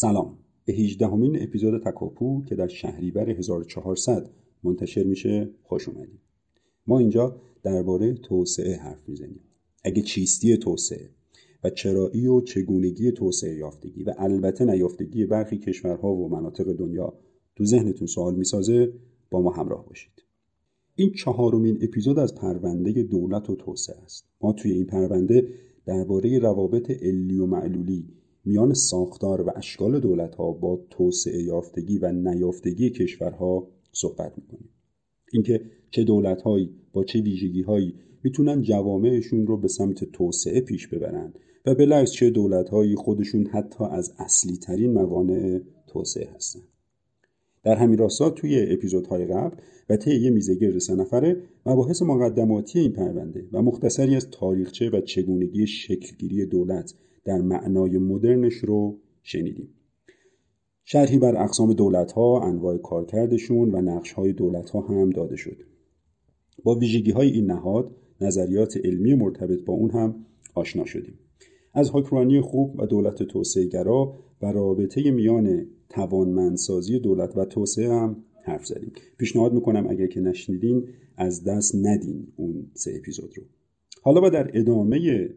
سلام. به 18 همین اپیزود تکاپو که در شهریور 1400 منتشر میشه خوش اومدید. ما اینجا درباره توسعه حرف می‌زنیم. اگه چیستی توسعه و چرایی و چگونگی توسعه یافتگی و البته نیافتگی برخی کشورها و مناطق دنیا تو ذهنتون سوال می‌سازه با ما همراه باشید. این چهارمین اپیزود از پرونده دولت و توسعه است. ما توی این پرونده درباره روابط علی و معلولی میان ساختار و اشکال دولت ها با توسعه یافتگی و نیافتگی کشورها صحبت می‌کنیم. اینکه چه دولت هایی با چه ویژگی هایی می‌تونن جوامعشون رو به سمت توسعه پیش ببرن و بالعکس چه دولت هایی خودشون حتی از اصلی ترین موانع توسعه هستن. در همین راستا توی اپیزودهای قبل و طی یه میزگرد سه نفره مباحث مقدماتی این پرونده و مختصری از تاریخچه و چگونگی شکلگیری دولت در معنای مدرنش رو شنیدیم شرحی بر اقسام دولت ها، انواع کارکردشون و نقش های دولت ها هم داده شد. با ویژگی های این نهاد، نظریات علمی مرتبط با اون هم آشنا شدیم. از حکمرانی خوب و دولت توسعه گرا و رابطه میان توانمندسازی دولت و توسعه هم حرف زدیم. پیشنهاد می‌کنم اگر که نشنیدین از دست ندین اون سه اپیزود رو. حالا با در ادامه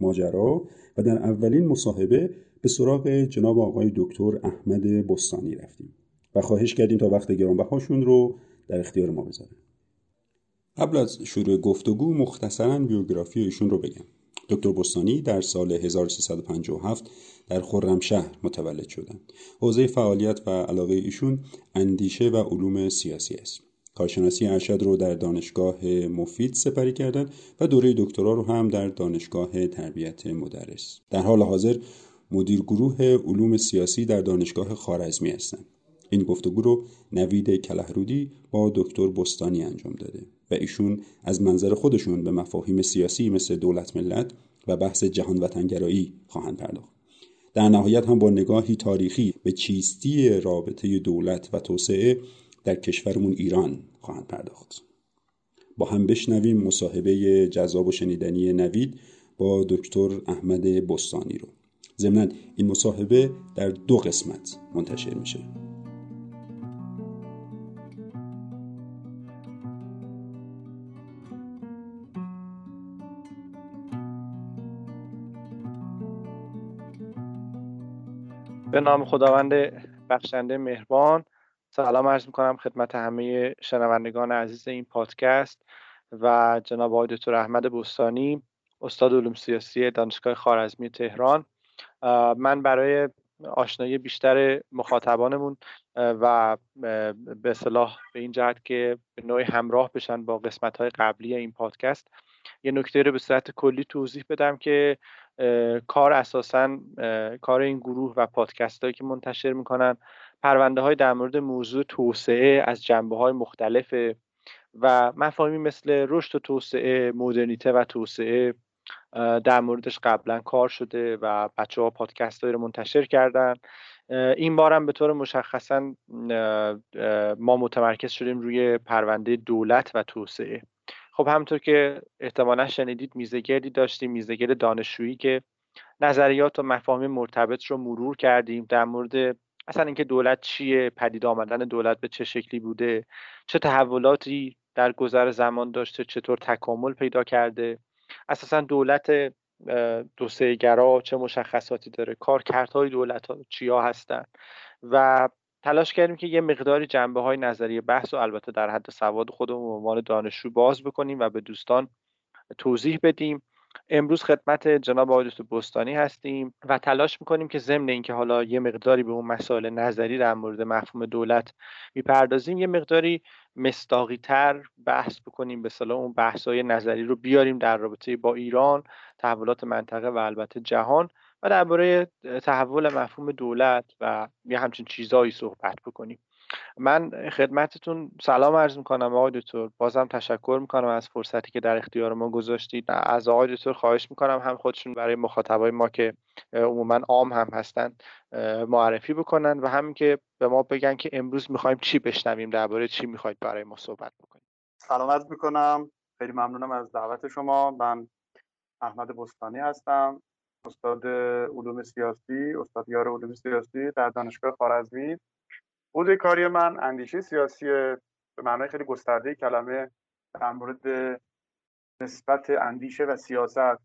ماجرا و در اولین مصاحبه به سراغ جناب آقای دکتر احمد بستانی رفتیم و خواهش کردیم تا وقت گرانبهاشون رو در اختیار ما بذارن قبل از شروع گفتگو مختصرا بیوگرافی ایشون رو بگم دکتر بستانی در سال 1357 در خرمشهر متولد شدند. حوزه فعالیت و علاقه ایشون اندیشه و علوم سیاسی است. کارشناسی ارشد رو در دانشگاه مفید سپری کردن و دوره دکترا رو هم در دانشگاه تربیت مدرس. در حال حاضر مدیر گروه علوم سیاسی در دانشگاه خارزمی هستند. این گفتگو رو نوید کلهرودی با دکتر بستانی انجام داده و ایشون از منظر خودشون به مفاهیم سیاسی مثل دولت ملت و بحث جهان وطنگرایی خواهند پرداخت. در نهایت هم با نگاهی تاریخی به چیستی رابطه دولت و توسعه در کشورمون ایران خواهند پرداخت. با هم بشنویم مصاحبه جذاب و شنیدنی نوید با دکتر احمد بستانی رو. ضمنا این مصاحبه در دو قسمت منتشر میشه. به نام خداوند بخشنده مهربان. سلام عرض می‌کنم خدمت همه شنوندگان عزیز این پادکست و جناب آقای دکتر احمد بستانی استاد علوم سیاسی دانشگاه خارزمی تهران. من برای آشنایی بیشتر مخاطبانمون و به صلاح به این جهت که به نوعی همراه بشن با قسمت های قبلی این پادکست یه نکته رو به صورت کلی توضیح بدم که کار اساسا کار این گروه و پادکست هایی که منتشر می‌کنن پرونده های در مورد موضوع توسعه از جنبه های مختلف و مفاهیمی مثل رشد و توسعه مدرنیته و توسعه در موردش قبلا کار شده و بچه ها پادکست رو منتشر کردن. این بارم به طور مشخصا ما متمرکز شدیم روی پرونده دولت و توسعه. خب همونطور که احتمالا شنیدید میزگردی داشتیم میزگرد دانشجویی که نظریات و مفاهیم مرتبط رو مرور کردیم در مورد اصلا اینکه دولت چیه پدید آمدن دولت به چه شکلی بوده چه تحولاتی در گذر زمان داشته چطور تکامل پیدا کرده. اساسا دولت توسعه گرا چه مشخصاتی داره کارکردهای دولت ها چیا هستن. و تلاش کردیم که یه مقداری جنبه های نظریه بحث و البته در حد سواد خودمون به عنوان دانشجو باز بکنیم و به دوستان توضیح بدیم. امروز خدمت جناب آقای بستانی هستیم و تلاش می‌کنیم که ضمن اینکه حالا یه مقداری به اون مسائل نظری در مورد مفهوم دولت می‌پردازیم یه مقداری مستاقی تر بحث بکنیم به صلاح اون بحث های نظری رو بیاریم در رابطه با ایران تحولات منطقه و البته جهان و درباره تحول مفهوم دولت و یه همچین چیزهایی صحبت بکنیم. من خدمتتون سلام عرض می‌کنم آقای دکتر. بازم تشکر می‌کنم از فرصتی که در اختیار ما گذاشتید. از آقای دکتر خواهش می‌کنم هم خودشون برای مخاطبای ما که عموما عام هم هستن معرفی بکنن و همین که به ما بگن که امروز می‌خوایم چی بشنویم درباره چی می‌خواید برای ما صحبت بکنیم سلام عرض می‌کنم. خیلی ممنونم از دعوت شما. من احمد بستانی هستم استاد علوم سیاسی استادیار علوم سیاسی در دانشگاه خوارزمی. حوزه کاری من اندیشه سیاسی به معنای خیلی گسترده کلمه در مورد نسبت اندیشه و سیاست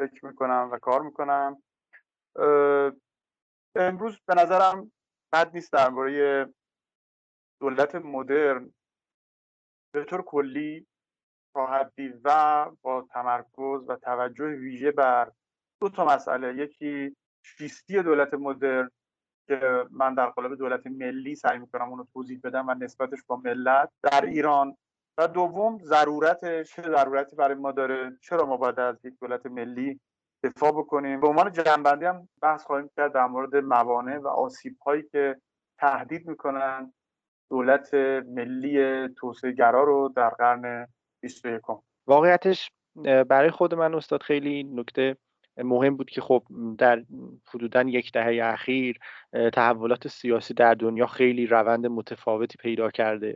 فکر می‌کنم و کار می‌کنم. امروز به نظرم بد نیست درباره دولت مدرن به طور کلی تا حدی و با تمرکز و توجه ویژه بر دو تا مسئله. یکی چیستی دولت مدرن که من در قالب دولت ملی سعی می‌کنم اونو توضیح بدم و نسبتش با ملت در ایران. و دوم ضرورتش چه ضرورتی برای ما داره؟ چرا ما باید از یک دولت ملی دفاع بکنیم؟ به عنوان جنبندی هم بحث خواهیم کرد در مورد موانع و آسیب هایی که تهدید می‌کنن دولت ملی توسعه گرا رو در قرن 21 واقعیتش برای خود من استاد خیلی نکته مهم بود که خب در حدودا یک دهه اخیر تحولات سیاسی در دنیا خیلی روند متفاوتی پیدا کرده.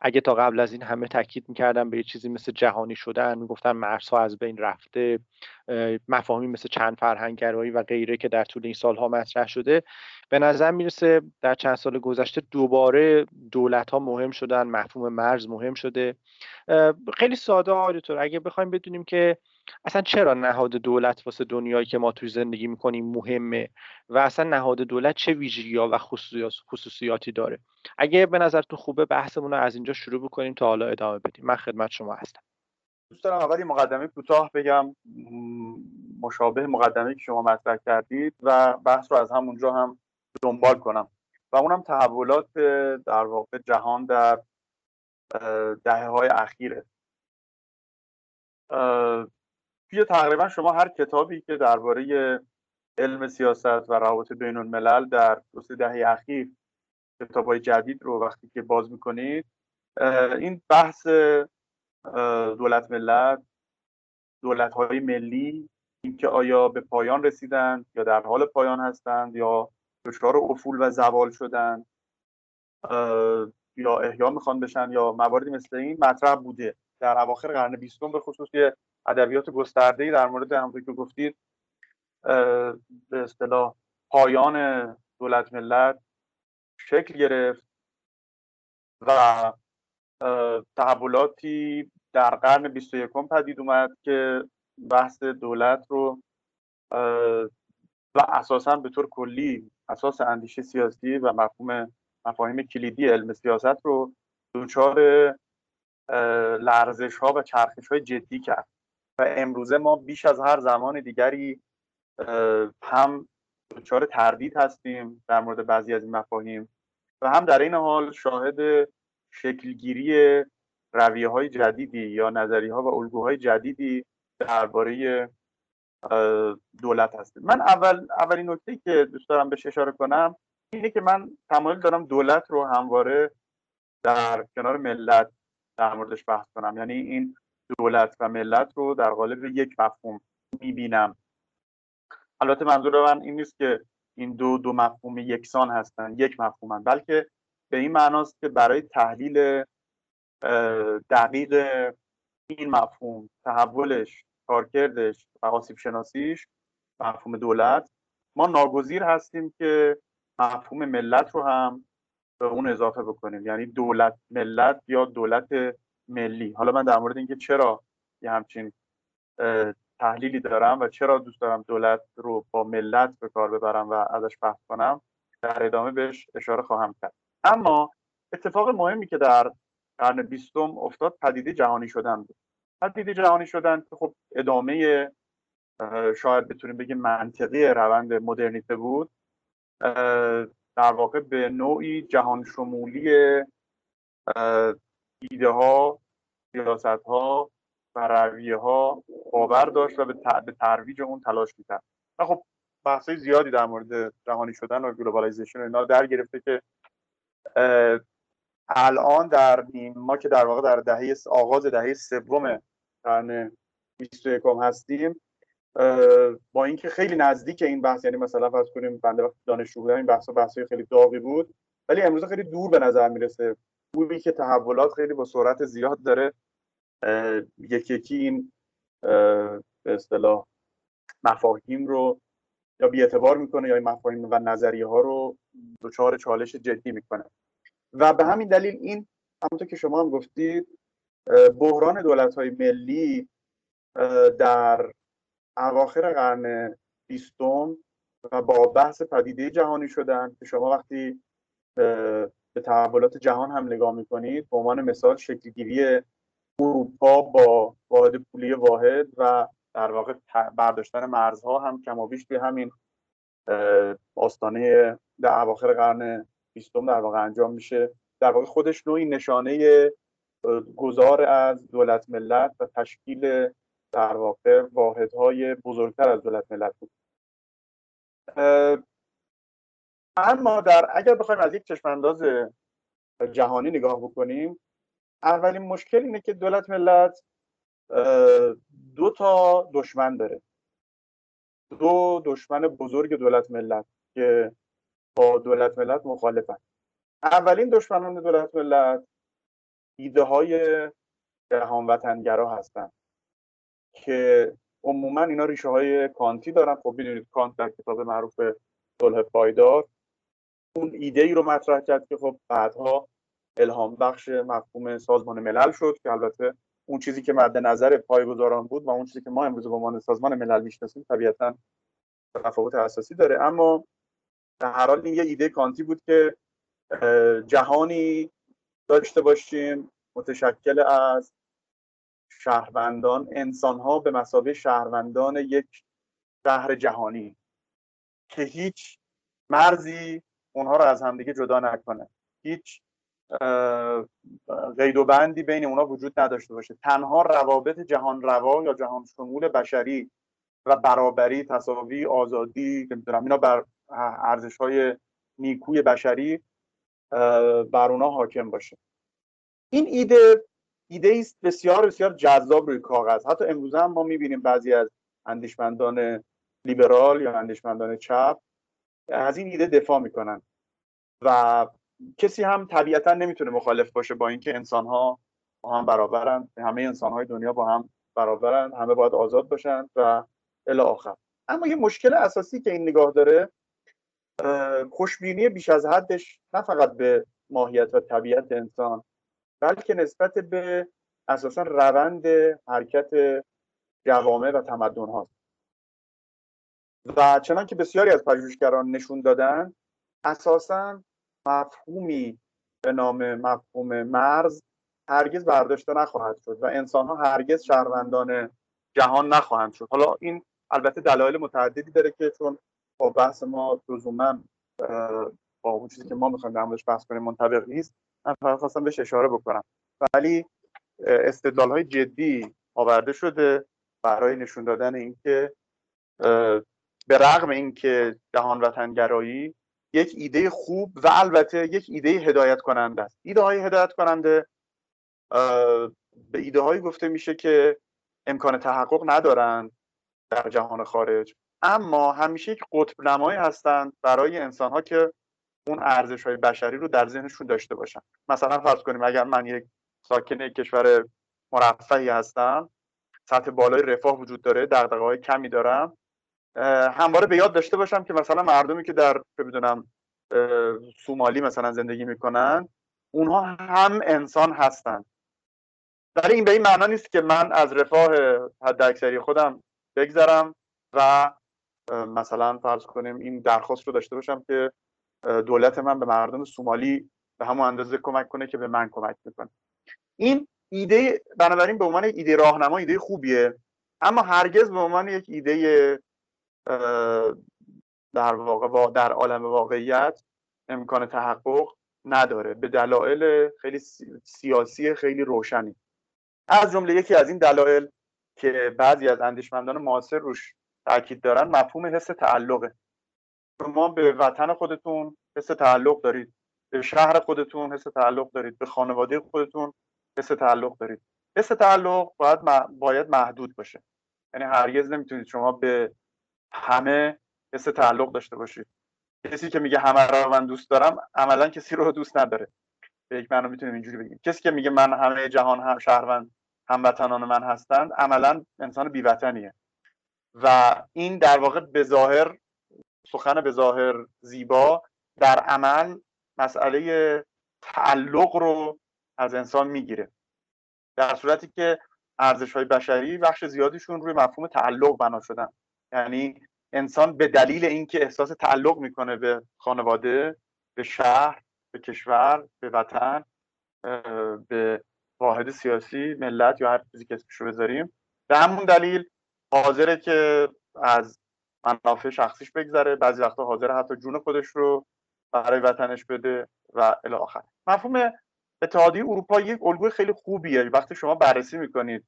اگه تا قبل از این همه تاکید می‌کردن به یه چیزی مثل جهانی شدن می‌گفتن مرزها از بین رفته مفاهیم مثل چند فرهنگگرایی و غیره که در طول این سالها مطرح شده به نظر می‌رسه در چند سال گذشته دوباره دولت ها مهم شدن مفهوم مرز مهم شده. خیلی ساده آدیتور اگه بخوایم بدونیم که اصلا چرا نهاد دولت واسه دنیایی که ما توی زندگی می‌کنیم مهمه؟ و اصلا نهاد دولت چه ویژگی ها و خصوصیاتی داره؟ اگه به نظرتون خوبه بحثمون رو از اینجا شروع بکنیم تا حالا ادامه بدیم. من خدمت شما هستم. دوست دارم اولی مقدمه کوتاه بگم مشابه مقدمه که شما مطرح کردید و بحث رو از همونجا هم دنبال کنم. و اونم تحولات در واقع جهان در دهه های اخیره. توی تقریبا شما هر کتابی که درباره علم سیاست و روابط بین الملل در دو سه دهه اخیر کتاب های جدید رو وقتی که باز می‌کنید این بحث دولت ملت دولت های ملی اینکه آیا به پایان رسیدند یا در حال پایان هستند یا دچار افول و زوال شدن یا احیا می‌خوان بشن یا مواردی مثل این مطرح بوده. در اواخر قرن بیستم به خصوص ادبیات گسترده‌ای در مورد همونطور که گفتید به اصطلاح پایان دولت ملت شکل گرفت و تحولاتی در قرن 21 پدید اومد که بحث دولت رو و اساسا به طور کلی اساس اندیشه سیاسی و مفهوم مفاهیم کلیدی علم سیاست رو دچار لرزش ها و چرخش های جدی کرد. و امروزه ما بیش از هر زمان دیگری هم دچار تردید هستیم در مورد بعضی از این مفاهیم و هم در این حال شاهد شکلگیری رویه های جدیدی یا نظریه ها و الگوهای جدیدی درباره دولت هستیم. من اول اولین نکته که دوست دارم بهش اشاره کنم اینه که من تمایل دارم دولت رو همواره در کنار ملت در موردش بحث کنم. یعنی این دولت و ملت رو در قالب یک مفهوم می‌بینم. البته منظور من این نیست که این دو دو مفهوم یکسان هستن یک مفهومن بلکه به این معناست که برای تحلیل دقیق این مفهوم تحولش کارکردش و آسیب شناسیش مفهوم دولت ما ناگزیر هستیم که مفهوم ملت رو هم به اون اضافه بکنیم. یعنی دولت ملت یا دولت ملی. حالا من در مورد اینکه چرا یه همچین تحلیلی دارم و چرا دوست دارم دولت رو با ملت به کار ببرم و ازش بحث کنم در ادامه بهش اشاره خواهم کرد. اما اتفاق مهمی که در قرن بیستم افتاد پدیده جهانی شدن بود. پدیده جهانی شدن که خب ادامه شاید بتونیم بگیم منطقی روند مدرنیته بود. در واقع به نوعی جهان شمولی ایده ها سیاست ها و رویه ها باور داشت و به ترویج اون تلاش می‌کرد. و خب بحث زیادی در مورد جهانی شدن و globalization اینا در گرفته که الان در ما که در واقع در دهه آغاز دهه سوم قرن 21 هستیم با اینکه خیلی نزدیک این بحث یعنی مثلا فرض کنیم بنده وقتی دانشجو بودم این بحث بحث خیلی داغی بود. ولی امروز خیلی دور به نظر می‌رسه. خوبی که تحولات خیلی با سرعت زیاد داره. یکی یکی این به اصطلاح مفاهیم رو یا بیاعتبار می‌کنه یا این مفاهیم و نظریه ها رو دچار چالش جدی می‌کنه. و به همین دلیل این همونطور که شما هم گفتید بحران دولت های ملی در اواخر قرن بیستم و با بحث پدیده جهانی شدن که شما وقتی به تحولات جهان هم نگاه می‌کنید به عنوان مثال شکلگیری اروپا با واحد پولی واحد و در واقع برداشتن مرزها هم کمابیش توی همین آستانه در اواخر قرن بیستم در واقع انجام میشه. در واقع خودش نوعی نشانه گذار از دولت ملت و تشکیل در واقع واحدهای بزرگتر از دولت ملت بود. اما در اگر بخوایم از یک چشمانداز جهانی نگاه بکنیم اولین مشکل اینه که دولت ملت دو تا دشمن داره. دو دشمن بزرگ دولت ملت که با دولت ملت مخالفن. اولین دشمنان دولت ملت ایده های جهان وطنگرا هستن. که عموما اینا ریشه های کانتی دارن. خب می‌دونید کانت در کتاب معروف صلح پایدار. اون ایده ای رو مطرح کرد که خب بعدها الهام بخش مفهوم سازمان ملل شد که البته اون چیزی که مد نظر پایگزاران بود و اون چیزی که ما امروز به عنوان سازمان ملل می‌شناسیم طبیعتا تفاوت اساسی داره. اما در هر حال این یه ایده کانتی بود که جهانی داشته باشیم متشکل از شهروندان انسان ها به مسابقه شهروندان یک شهر جهانی که هیچ مرزی اونها رو از همدیگه جدا نکنه. هیچ قید و بندی بین اونها وجود نداشته باشه. تنها روابط جهان روا یا جهان شمول بشری و برابری تصاوی آزادی نمی‌دونم اینا بر ارزش های نیکوی بشری بر اونها حاکم باشه. این ایده ایده است بسیار بسیار جذاب روی کاغذ. حتی امروزه هم ما می‌بینیم بعضی از اندیشمندان لیبرال یا اندیشمندان چپ از این ایده دفاع می‌کنن و کسی هم طبیعتا نمی‌تونه مخالف باشه با اینکه انسان ها با هم برابرن. همه انسان های دنیا با هم برابرن. همه باید آزاد باشن و الی آخر. اما یه مشکل اساسی که این نگاه داره خوشبینی بیش از حدش نه فقط به ماهیت و طبیعت انسان بلکه نسبت به اساسا روند حرکت جوامع و تمدن هاست و چنان که بسیاری از پژوهشگران نشون دادن اساسا مفهومی به نام مفهوم مرز هرگز برداشته نخواهد شد و انسان ها هرگز شهروندان جهان نخواهند شد. حالا این البته دلایل متعددی داره که چون با بحث ما لزوما با اون چیزی که ما می‌خوایم در موردش بحث کنیم منطبق نیست. من فقط خواستم بهش اشاره بکنم. ولی استدلال های جدی آورده شده برای نشون دادن اینکه به رغم اینکه جهان وطنگرایی یک ایده خوب و البته یک ایده هدایت کننده است. ایده های هدایت کننده به ایده هایی گفته میشه که امکان تحقق ندارند در جهان خارج اما همیشه یک قطب نمایی هستند برای انسان ها که اون ارزش های بشری رو در ذهنشون داشته باشن. مثلا فرض کنیم اگر من یک ساکن یک کشور مرفهی هستم سطح بالای رفاه وجود داره دغدغه های کمی دارم همواره به یاد داشته باشم که مثلا مردمی که در بدونم سومالی مثلا زندگی می‌کنن اونها هم انسان هستند ولی این به این معنا نیست که من از رفاه حد اکثری خودم بگذرم و مثلا فرض کنیم این درخواست رو داشته باشم که دولت من به مردم سومالی به همون اندازه کمک کنه که به من کمک می‌کنه این ایده بنابراین به عنوان ایده راهنما ایده خوبیه. اما هرگز به عنوان یک ایده در واقع در عالم واقعیت امکان تحقق نداره. به دلایل خیلی سیاسی خیلی روشنی. از جمله یکی از این دلایل که بعضی از اندیشمندان معاصر روش تاکید دارن مفهوم حس تعلقه. شما به وطن خودتون حس تعلق دارید. به شهر خودتون حس تعلق دارید. به خانواده خودتون حس تعلق دارید. حس تعلق باید باید محدود باشه. یعنی هرگز نمی‌تونید شما به همه حس تعلق داشته باشید. کسی که میگه همه رو من دوست دارم عملا کسی رو دوست نداره. به یک معنا می‌تونیم اینجوری بگیم. کسی که میگه من همه جهان هم شهروند هموطنان من هستند عملا انسان بیوطنیه. و این در واقع به ظاهر سخن به ظاهر زیبا در عمل مسئله تعلق رو از انسان می‌گیره. در صورتی که ارزش های بشری بخش زیادیشون روی مفهوم تعلق بنا شدن. یعنی انسان به دلیل اینکه احساس تعلق می‌کنه به خانواده به شهر به کشور به وطن به واحد سیاسی ملت یا هر چیزی که اسمشو بذاریم. به همون دلیل حاضره که از منافع شخصیش بگذره بعضی وقتا حاضر حتی جون خودش رو برای وطنش بده و الی آخر. مفهوم اتحادیه اروپا یک الگوی خیلی خوبیه. وقتی شما بررسی می‌کنید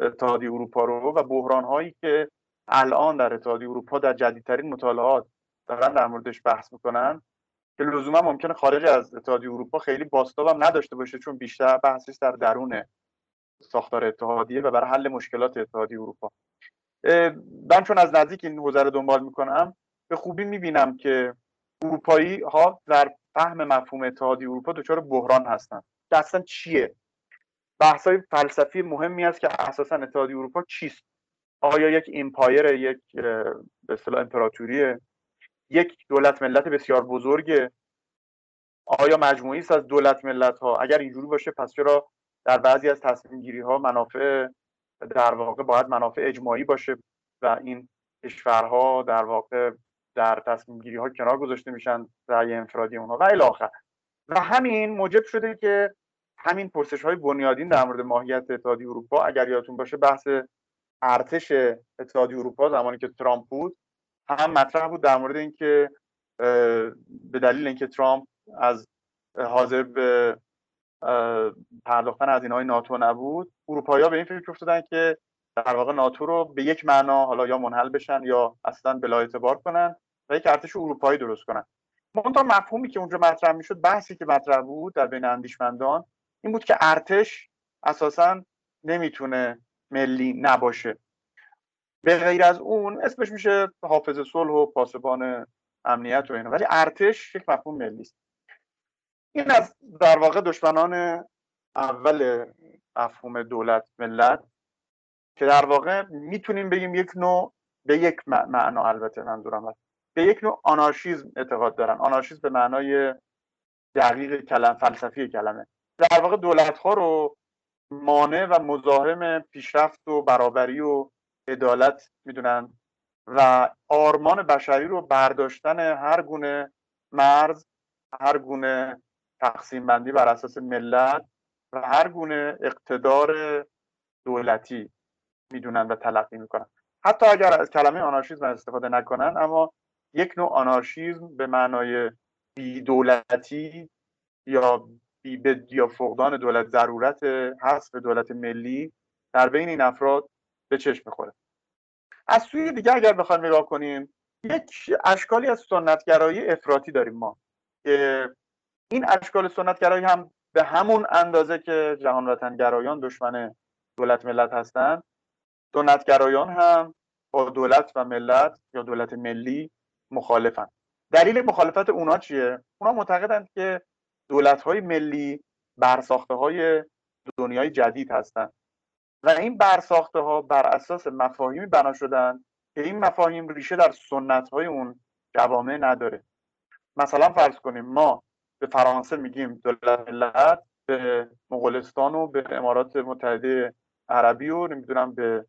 اتحادیه اروپا رو و بحران هایی که الان در اتحادیه اروپا در جدیدترین مطالعات دارن در موردش بحث می‌کنن که لزوما ممکنه خارج از اتحادیه اروپا خیلی باستاب هم نداشته باشه چون بیشتر بحثش در درون ساختار اتحادیه و برای حل مشکلات اتحادیه اروپا. من چون از نزدیک این حوزه رو دنبال می‌کنم به خوبی می‌بینم که اروپایی ها در فهم مفهوم اتحادیه اروپا دچار بحران هستن. که اصلا چیه؟ بحث های فلسفی مهمی است که اساسا اتحادیه اروپا چیست؟ آیا یک empire یک به اصطلاح امپراتوریه؟ یک دولت ملت بسیار بزرگه؟ آیا مجموعی است از دولت ملت ها اگر اینجوری باشه پس چرا در بعضی از تصمیم گیری ها منافع در واقع باید منافع اجماعی باشه و این کشورها در واقع در تصمیم گیری ها کنار گذاشته میشن رأی انفرادی اونها و الی آخر و همین موجب شده که همین پرسش های بنیادین در مورد ماهیت اتحادیه اروپا اگر یادتون باشه بحث ارتش اتحادیه اروپا زمانی که ترامپ بود هم مطرح بود در مورد اینکه به دلیل اینکه ترامپ از حاضر به پرداختن از اینهای ناتو نبود. اروپایی به این فکر افتادن که در واقع ناتو رو به یک معنا حالا یا منحل بشن یا اصلا بلا اعتبار کنن و یک ارتش اروپایی درست کنن. منتها مفهومی که اونجا مطرح می‌شد بحثی که مطرح بود در بین اندیشمندان این بود که ارتش اساسا نمی‌تونه ملی نباشه. به غیر از اون اسمش میشه حافظ صلح و پاسبان امنیت و اینا. ولی ارتش یک مفهوم ملی است. این از در واقع دشمنان اول مفهوم دولت ملت که در واقع می‌تونیم بگیم یک نوع به یک معنا البته منظورم هست. به یک نوع آنارشیزم اعتقاد دارن. آنارشیزم به معنای دقیق کلم فلسفی کلمه. در واقع دولت ها رو مانع و مزاحم پیشرفت و برابری و عدالت می‌دونن و آرمان بشری رو برداشتن هر گونه مرز هر گونه تقسیم بندی بر اساس ملت و هر گونه اقتدار دولتی می‌دونن و تلقی می‌کنن. حتی اگر از کلمه آنارشیزم استفاده نکنن اما یک نوع آنارشیزم به معنای بی دولتی یا بی یا فقدان دولت ضرورت حذف دولت ملی در بین این افراد به چشم می‌خوره. از سوی دیگه اگر بخوایم نگاه کنیم یک اشکالی از سنتگرایی افراطی داریم ما. که این اشکال سنتگرایی هم به همون اندازه که جهان وطنگرایان دشمن دولت ملت هستند سنتگرایان هم با دولت و ملت یا دولت ملی مخالفن. دلیل مخالفت اونا چیه؟ اونا معتقدند که دولت های ملی برساخته های دنیای جدید هستند و این برساخته ها بر اساس مفاهیمی بنا شدن که این مفاهیم ریشه در سنت های اون جوامع نداره. مثلا فرض کنیم ما به فرانسه میگیم دولت ملت به مغولستان و به امارات متحده عربی و نمی‌دونم به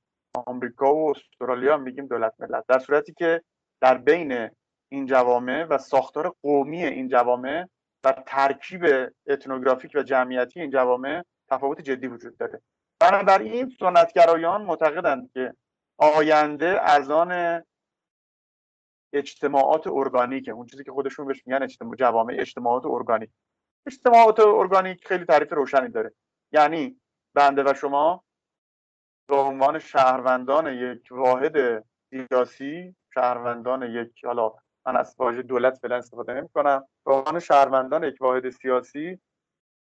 آمریکا و استرالیا میگیم دولت ملت. در صورتی که در بین این جوامع و ساختار قومی این جوامع و ترکیب اتنوگرافیک و جمعیتی این جوامع تفاوت جدی وجود داره. بنابراین سنتگرایان معتقدند که آینده از آن اجتماعات ارگانیکه. اون چیزی که خودشون بهش میگن اجتماع جوامع اجتماعات ارگانیک. اجتماعات ارگانیک خیلی تعریف روشنی داره. یعنی بنده و شما به عنوان شهروندان یک واحد سیاسی شهروندان یک حالا من از واژه دولت فعلا استفاده نمی کنم به عنوان شهروندان یک واحد سیاسی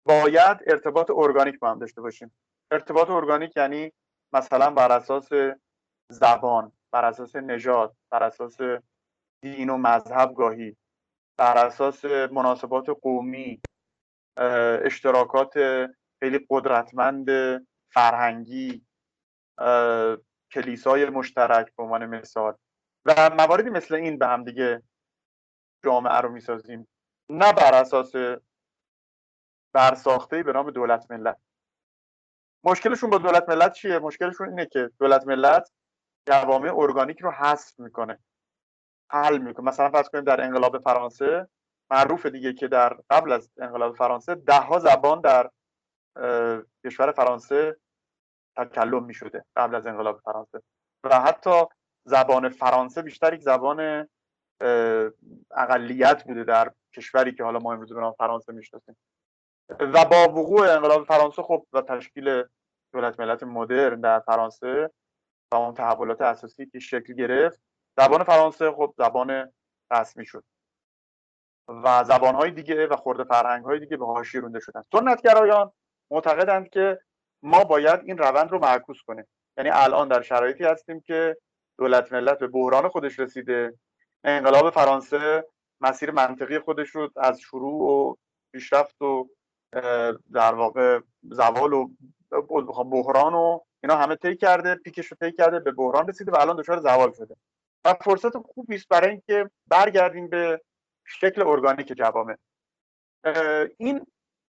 باید ارتباط ارگانیک با هم داشته باشیم. ارتباط ارگانیک یعنی مثلا بر اساس زبان بر اساس نژاد بر اساس دین و مذهب گاهی. بر اساس مناسبات قومی اشتراکات خیلی قدرتمند فرهنگی کلیسای مشترک به عنوان مثال. و مواردی مثل این به هم دیگه جامعه رو می‌سازیم. نه بر اساس برساخته به نام دولت ملت. مشکلشون با دولت ملت چیه؟ مشکلشون اینه که دولت ملت جوامع ارگانیک رو حذف می‌کنه. حل می‌کنه. مثلا فرض کنیم در انقلاب فرانسه معروف دیگه که در قبل از انقلاب فرانسه ده ها زبان در کشور فرانسه تکلم می شده قبل از انقلاب فرانسه. و حتی زبان فرانسه بیشتر یک زبان اقلیت بوده در کشوری که حالا ما امروز به نام فرانسه می‌شناسیم. و با وقوع انقلاب فرانسه خب و تشکیل دولت ملت مدرن در فرانسه و اون تحولات اساسی که شکل گرفت زبان فرانسه خب زبان رسمی شد. و زبانهای دیگه و خورده فرهنگ دیگه به حاشیه رونده شدن. سنتگرایان معتقدند که ما باید این روند رو معکوس کنیم. یعنی الان در شرایطی هستیم که دولت ملت به بحران خودش رسیده. انقلاب فرانسه مسیر منطقی خودش رو از شروع و پیشرفت و در واقع زوال و بحران و اینا همه طی کرده پیکش رو طی کرده به بحران رسیده و الان دچار زوال شده. و فرصت خوبی است برای اینکه برگردیم به شکل ارگانیک جوامع. این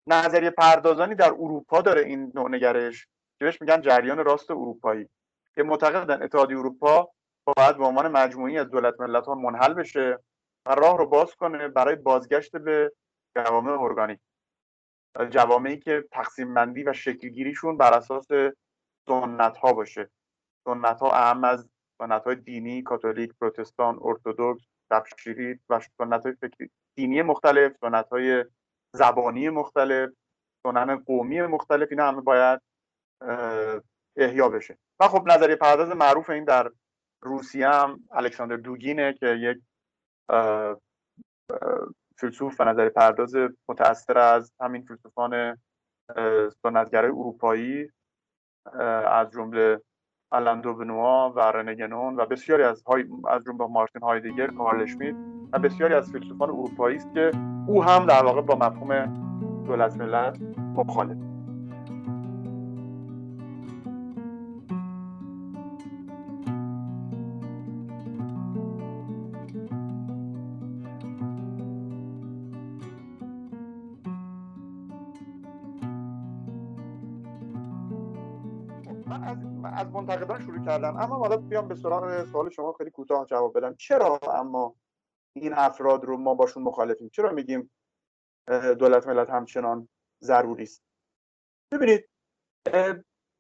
نظریه پردازانی در اروپا داره این نوع نگرش. که بهش میگن جریان راست اروپایی. که معتقدن اتحادیه اروپا باید به عنوان مجموعی از دولت ملت ها منحل بشه و راه رو باز کنه برای بازگشت به جوامع ارگانیک. جوامعی که تقسیم بندی و شکلگیریشون بر اساس سنت ها باشه. سنت ها اهم از سنت های دینی کاتولیک پروتستان ارتودکس تبشیری و سنت های فکری. دینی مختلف سنت های زبانی مختلف سنن قومی مختلف اینا همه باید احیا بشه. و خب نظریه پرداز معروف این در روسیه هم الکساندر دوگینه که یک فیلسوف و نظریه پرداز متأثر از همین فیلسوفان سنتگرای اروپایی از جمله آلندو بنوا و رنگنون و بسیاری از های از جمله مارتین هایدگر کارل اشمیت و بسیاری از فیلسوفان اروپایی است که او هم در واقع با مفهوم دولت ملت مخالف. منتقدان شروع کردم اما حالا بیام به سراغ سوال شما خیلی کوتاه جواب بدم. چرا اما این افراد رو ما باشون مخالفیم؟ چرا میگیم دولت ملت همچنان ضروری است؟ ببینید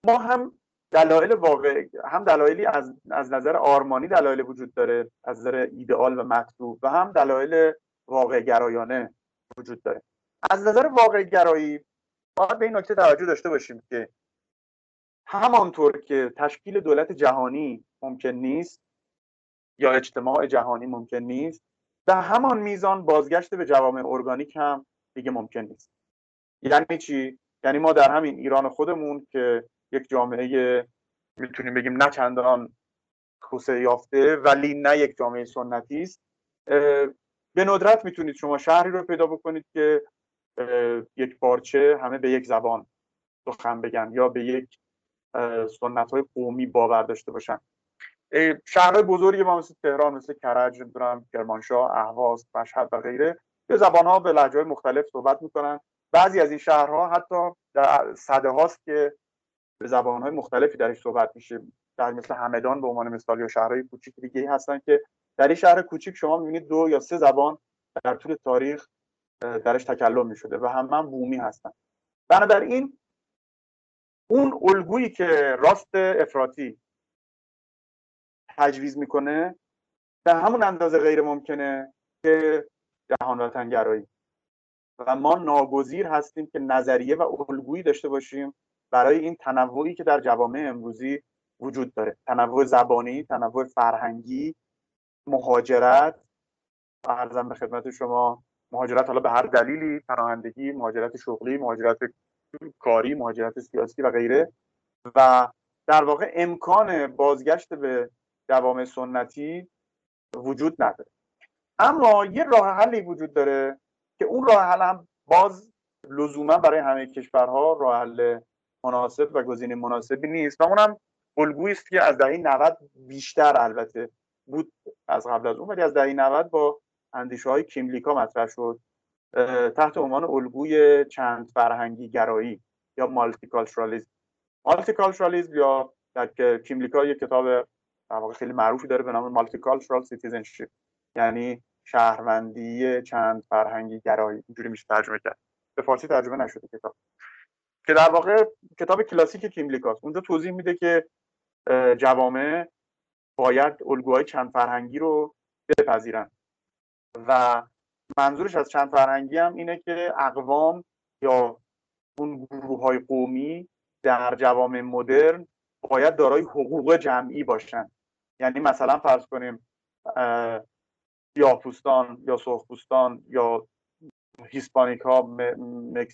ما هم دلایل واقع هم دلایلی از, از نظر آرمانی دلایل وجود داره از نظر ایدئال و مطلوب و هم دلایل واقع گرایانه وجود داره. از نظر واقع گرایی باید به این نکته توجه داشته باشیم که همانطور که تشکیل دولت جهانی ممکن نیست یا اجتماع جهانی ممکن نیست به همان میزان بازگشت به جوامع ارگانیک هم دیگه ممکن نیست. یعنی چی؟ یعنی ما در همین ایران خودمون که یک جامعه می‌تونیم بگیم نه چندان توسعه یافته ولی نه یک جامعه سنتی است به ندرت می‌تونید شما شهری رو پیدا بکنید که یک پارچه همه به یک زبان سخن بگن یا به یک سنت های قومی باور داشته باشن. شهرهای بزرگی ما مثل تهران مثل کرج نمی‌دونم کرمانشاه اهواز مشهد و غیره به زبان ها به لحجه های مختلف صحبت می‌کنن. بعضی از این شهرها حتی در صده هاست که به زبان های مختلفی درش صحبت میشه. در مثل همدان به عنوان مثال یا شهرهای کوچیک دیگه هستن که در این شهر کوچیک شما می‌بینید دو یا سه زبان در طول تاریخ درش تکلم می‌شده و هم من بومی هستن. بنابراین اون الگویی که راست افراطی تجویز می‌کنه به همون اندازه غیر ممکنه که جهان وطنگرایی و ما ناگزیر هستیم که نظریه و الگویی داشته باشیم برای این تنوعی که در جوامع امروزی وجود داره. تنوع زبانی تنوع فرهنگی مهاجرت. ارزم به خدمت شما مهاجرت حالا به هر دلیلی پناهندگی مهاجرت شغلی مهاجرت کاری مهاجرت سیاسی و غیره. و در واقع امکان بازگشت به جوامع سنتی وجود نداره. اما یه راه حلی وجود داره که اون راه حل هم باز لزوما برای همه کشورها راه حل مناسب و گزینه مناسبی نیست. و اونم الگویی است که از دهه 90 بیشتر البته بود از قبل از اون ولی از دهه 90 با اندیشه های کیملیکا مطرح شد. تحت عنوان الگوی چند فرهنگی گرایی یا multiculturalism multiculturalism یا در کیملیکا یک کتاب واقع خیلی معروفی داره به نام Multicultural Citizenship یعنی شهروندی چند فرهنگی گرایی. اینجوری میشه ترجمه کرد. به فارسی ترجمه نشده کتاب. که در واقع کتاب کلاسیک کیملیکاست اونجا توضیح میده که جوامع باید الگوهای چند فرهنگی رو بپذیرن. و منظورش از چند فرهنگی هم اینه که اقوام یا اون گروه های قومی در جوامع مدرن باید دارای حقوق جمعی باشن. یعنی مثلا فرض کنیم پوستان یا سرخپوستان یا هیسپانیکا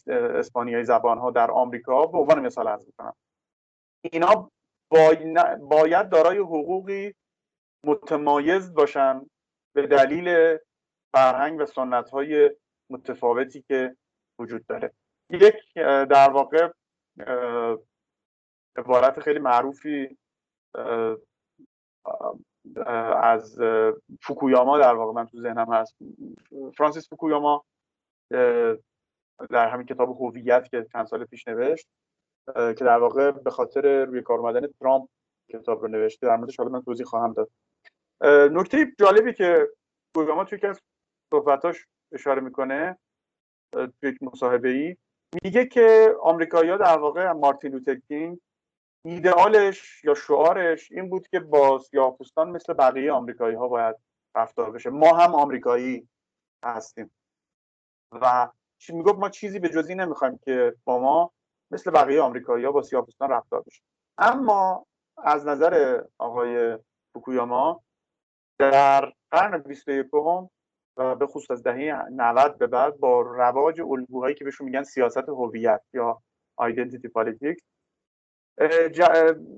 اسپانیایی زبان ها در آمریکا به عنوان مثال عرض می‌کنم. اینا باید دارای حقوقی متمایز باشن به دلیل فرهنگ و سنت های متفاوتی که وجود داره. یک در واقع عبارت خیلی معروفی از فوکویاما در واقع من تو ذهنم هست. فرانسیس فوکویاما در همین کتاب هویت که چند سال پیش نوشت که در واقع به خاطر روی کار اومدن ترامپ کتاب رو نوشته. در موردش حالا من توضیح خواهم داد. نکته جالبی که فوکویاما توی از صحبتاش اشاره می‌کنه توی یک مصاحبه ای میگه که آمریکایی‌ها در واقع مارتین لوتر کینگ ایدئالش یا شعارش این بود که با سیاه‌پوستان مثل بقیه آمریکایی ها باید رفتار بشه. ما هم آمریکایی هستیم. و چی می‌گفت ما چیزی به جزی نمی‌خوایم که با ما مثل بقیه آمریکایی ها با سیاه‌پوستان رفتار بشه. اما از نظر آقای فوکویاما در قرن 21 و به خصوص از دهه 90 به بعد با رواج الگوهایی که بهشون میگن سیاست هویت یا identity politics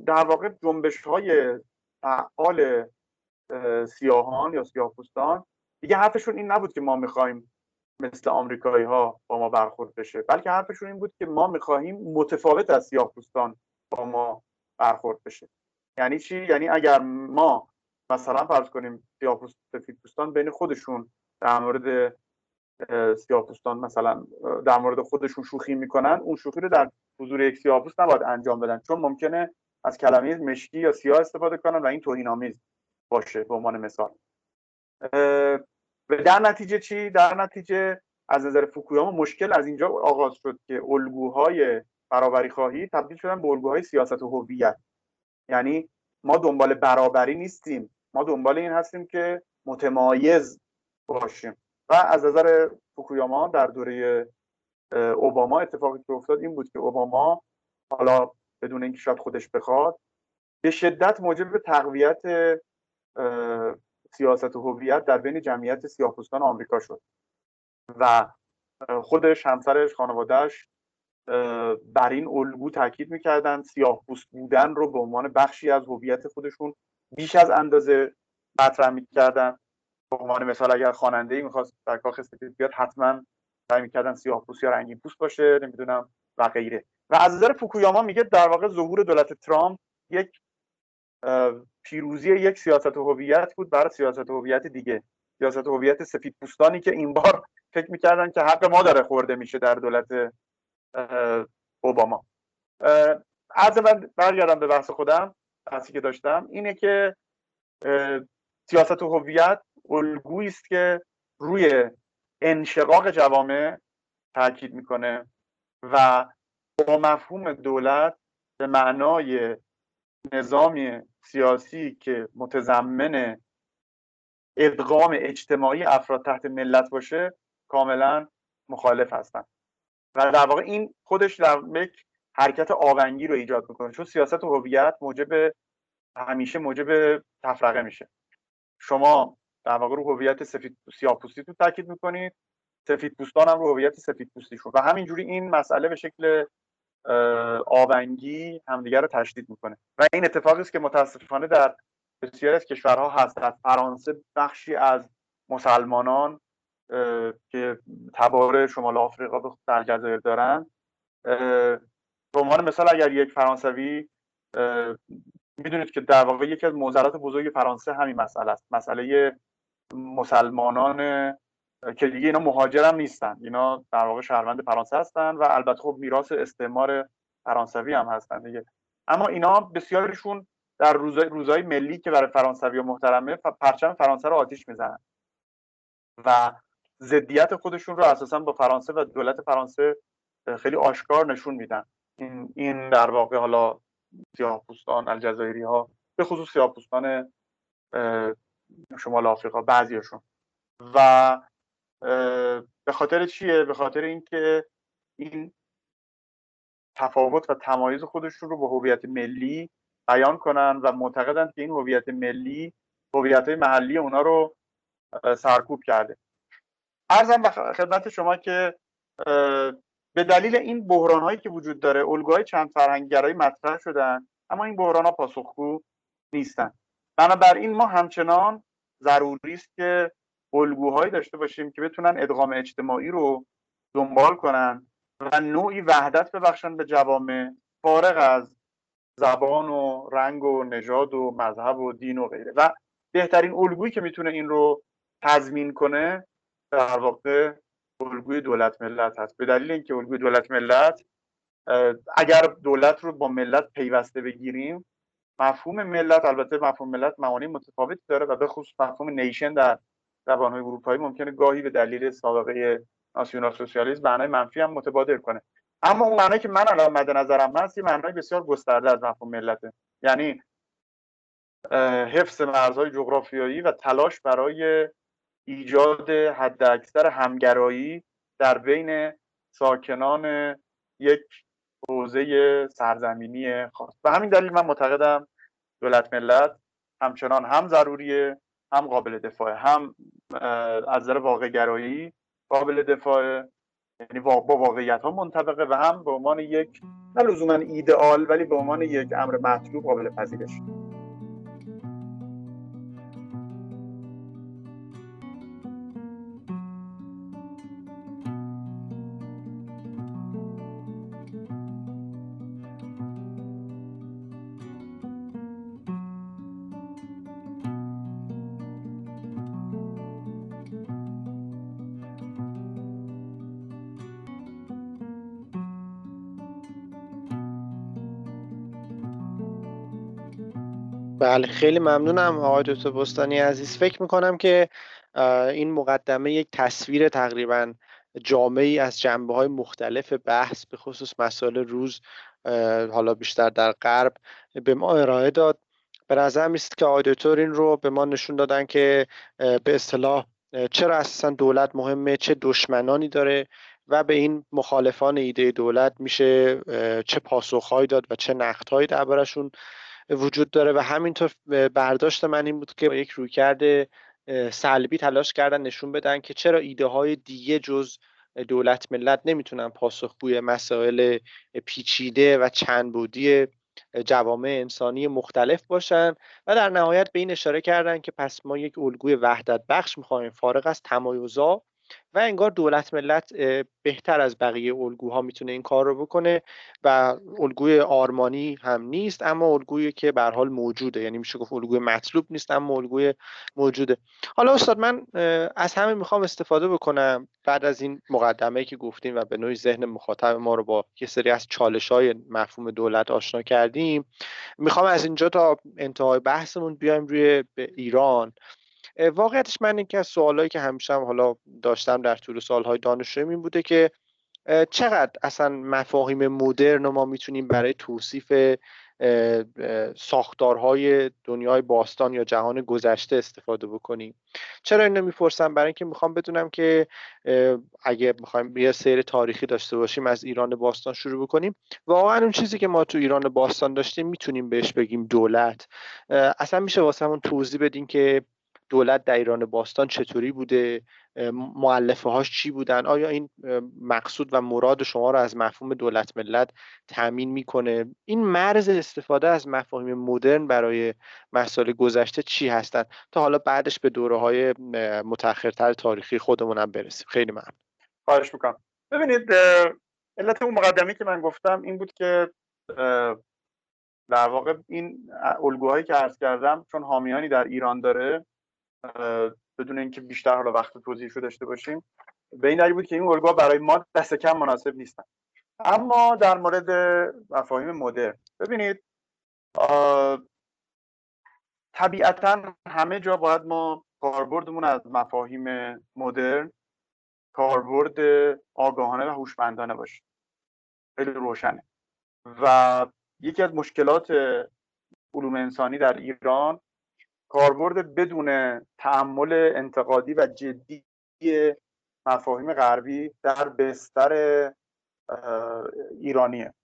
در واقع جنبش های فعال سیاهان یا سیاهپوستان دیگه حرفشون این نبود که ما می‌خوایم مثل آمریکایی ها با ما برخورد بشه بلکه حرفشون این بود که ما می‌خواهیم متفاوت از سیاهپوستان با ما برخورد بشه. یعنی چی؟ یعنی اگر ما مثلا فرض کنیم سیاهپوست سفیدپوستان بین خودشون در مورد سیاهپوستان مثلا در مورد خودشون شوخی می‌کنن اون شوخی رو در حضور یک سیاهپوست نباید انجام بدن. چون ممکنه از کلمه مشکی یا سیاه استفاده کنن و این توهین آمیز باشه به عنوان مثال. در نتیجه چی؟ در نتیجه از نظر فوکویاما مشکل از اینجا آغاز شد که الگوهای برابری خواهی تبدیل شدن به الگوهای سیاست و هویت. یعنی ما دنبال برابری نیستیم. ما دنبال این هستیم که متمایز باشیم. و از نظر فوکویاما در دوره اوباما اتفاقی که افتاد این بود که اوباما حالا بدون اینکه شاید خودش بخواد به شدت موجب تقویت سیاست هویت در بین جمعیت سیاهپوستان آمریکا شد. و خودش همسرش خانوادهش بر این الگو تاکید می‌کردن سیاهپوست بودن رو به عنوان بخشی از هویت خودشون بیش از اندازه مطرح می‌کردن. عنوان مثال اگر خواننده ای می‌خواست در کاخ سفید بیاد حتما سعی می‌کردن سیاه پوست یا رنگین پوست باشه نمی‌دونم و غیره. و از نظر فوکویاما میگه در واقع ظهور دولت ترامپ یک پیروزی یک سیاست هویت بود برای سیاست هویت دیگه. سیاست هویت سفید پوستانی که این بار فکر می‌کردن که حق ما داره خورده میشه در دولت اوباما. از من برگردم به بحث خودم بحثی که داشتم اینه که سیاست هویت الگویی است که روی انشقاق جوامع تاکید می‌کنه و با مفهوم دولت به معنای نظامی سیاسی که متضمن ادغام اجتماعی افراد تحت ملت باشه کاملا مخالف هستن. و در واقع این خودش در یک حرکت آونگی رو ایجاد می‌کنه چون سیاست هویت موجب همیشه موجب تفرقه میشه. شما در واقع رو هویت سفید سیاه پوستی تو تاکید می‌کنید. سفید پوستان هم رو هویت سفید پوستیشون و همینجوری این مسئله به شکل آونگی همدیگر رو تشدید می‌کنه. و این اتفاقی است که متاسفانه در بسیاری از کشورها هست. در فرانسه بخشی از مسلمانان که تبار شمال آفریقا در جزایر دارن به عنوان مثال اگر یک فرانسوی می‌دونید که در واقع یکی از معضلات بزرگ فرانسه همین مسئله است. مسئله مسلمانان که دیگه اینا مهاجر هم نیستن. اینا در واقع شهروند فرانسه هستن و البته خب میراث استعمار فرانسوی هم هستن دیگه. اما اینا بسیارشون در روزای روزهای ملی که برای فرانسوی و محترمه پرچم فرانسه رو آتیش می‌زنن. و ضدیت خودشون رو اساسا با فرانسه و دولت فرانسه خیلی آشکار نشون میدن. این, این در واقع حالا سیاه‌پوستان الجزایری ها به خصوص سیاه‌پوستان شمال آفریقا بعضیشون و به خاطر چیه؟ به خاطر اینکه این تفاوت و تمایز خودشون رو به هویت ملی بیان کنن و معتقدند که این هویت ملی هویت محلی اونا رو سرکوب کرده. ارزم به خدمت شما که به دلیل این بحران هایی که وجود داره الگوهای چند فرهنگگرایی مطرح شدن اما این بحران ها پاسخگو نیستن. بنابراین ما همچنان ضروری است که الگوهایی داشته باشیم که بتونن ادغام اجتماعی رو دنبال کنن و نوعی وحدت ببخشن به جوامع فارغ از زبان و رنگ و نژاد و مذهب و دین و غیره. و بهترین الگویی که می‌تونه این رو تضمین کنه در واقع الگوی دولت ملت هست. به دلیل اینکه الگوی دولت ملت اگر دولت رو با ملت پیوسته بگیریم مفهوم ملت البته مفهوم ملت معانی متفاوتی داره و به خصوص مفهوم نیشن در زبانهای اروپایی ممکنه گاهی به دلیل سابقه ناسیونال سوسیالیسم معنای منفی هم متبادر کنه. اما اون معنی که من الان مد نظرم هست یه معنای بسیار گسترده از مفهوم ملته. یعنی حفظ مرزهای جغرافیایی و تلاش برای ایجاد حداکثر همگرایی در بین ساکنان یک حوزه سرزمینی خاص. به همین دلیل من معتقدم دولت ملت همچنان هم ضروریه هم قابل دفاعه هم از نظر واقع گرایی قابل دفاعه. یعنی با واقعیت ها منطبقه و هم به عنوان یک نه لزوما ایدئال ولی به عنوان یک امر مطلوب قابل پذیرش. بله خیلی ممنونم آقای دکتر بستانی عزیز. فکر می‌کنم که این مقدمه یک تصویر تقریبا جامعی از جنبه های مختلف بحث به خصوص مسائل روز حالا بیشتر در غرب به ما ارائه داد. به نظر میست که آقای دکتر این رو به ما نشون دادن که به اصطلاح چرا اساسا دولت مهمه چه دشمنانی داره و به این مخالفان ایده دولت میشه چه پاسخهایی داد و چه نقدهایی دربارشون وجود داره و همینطور برداشت من این بود که یک رویکرد سلبی تلاش کردن نشون بدن که چرا ایده های دیگه جز دولت ملت نمی‌تونن پاسخگوی مسائل پیچیده و چند بودی جوامع انسانی مختلف باشن و در نهایت به این اشاره کردن که پس ما یک الگوی وحدت بخش می‌خوایم فارغ از تمایزا و انگار دولت ملت بهتر از بقیه الگوها می‌تونه این کار رو بکنه و الگوی آرمانی هم نیست اما الگویی که به حال موجوده. یعنی میشه گفت الگوی مطلوب نیست اما الگوی موجوده. حالا استاد من از همه می‌خوام استفاده بکنم بعد از این مقدمه که گفتیم و به نوعی ذهن مخاطب ما رو با یه سری از چالش های مفهوم دولت آشنا کردیم می‌خوام از اینجا تا انتهای بحثمون بیایم روی ایران. واقعیتش من اینکه از سوالایی که همیشه هم حالا داشتم در طول سالهای دانشجویی این بوده که چقدر اصلا مفاهیم مدرن ما می‌تونیم برای توصیف ساختارهای دنیای باستان یا جهان گذشته استفاده بکنیم؟ چرا اینو می‌پرسم؟ برای اینکه می‌خوام بدونم که اگه می‌خوایم یه سیر تاریخی داشته باشیم از ایران باستان شروع بکنیم. واقعا اون چیزی که ما تو ایران باستان داشتیم می‌تونیم بهش بگیم دولت. اصلا میشه واسه همون توضیح بدیم که دولت در ایران باستان چطوری بوده؟ معلفه هاش چی بودن؟ آیا این مقصود و مراد شما رو از مفهوم دولت ملت تامین می‌کنه؟ این مرز استفاده از مفاهیم مدرن برای مسائل گذشته چی هستند تا حالا بعدش به دوره های متأخرتر تاریخی خودمون هم برسیم. خیلی ممنون. خواهش می‌کنم. ببینید علت اون مقدمی که من گفتم این بود که در واقع این الگوهایی که عرض کردم چون حامیانی در ایران داره بدون اینکه بیشتر حالا وقت توضیحش رو داشته باشیم. به این دلیل بود که این الگوها برای ما دست کم مناسب نیستن. اما در مورد مفاهیم مدرن ببینید طبیعتا همه جا باید ما کاربردمون از مفاهیم مدرن کاربرد آگاهانه و هوشمندانه باشه. خیلی روشنه. و یکی از مشکلات علوم انسانی در ایران کاربرد بدون تعمل انتقادی و جدی مفاهیم غربی در بستر ایرانیه.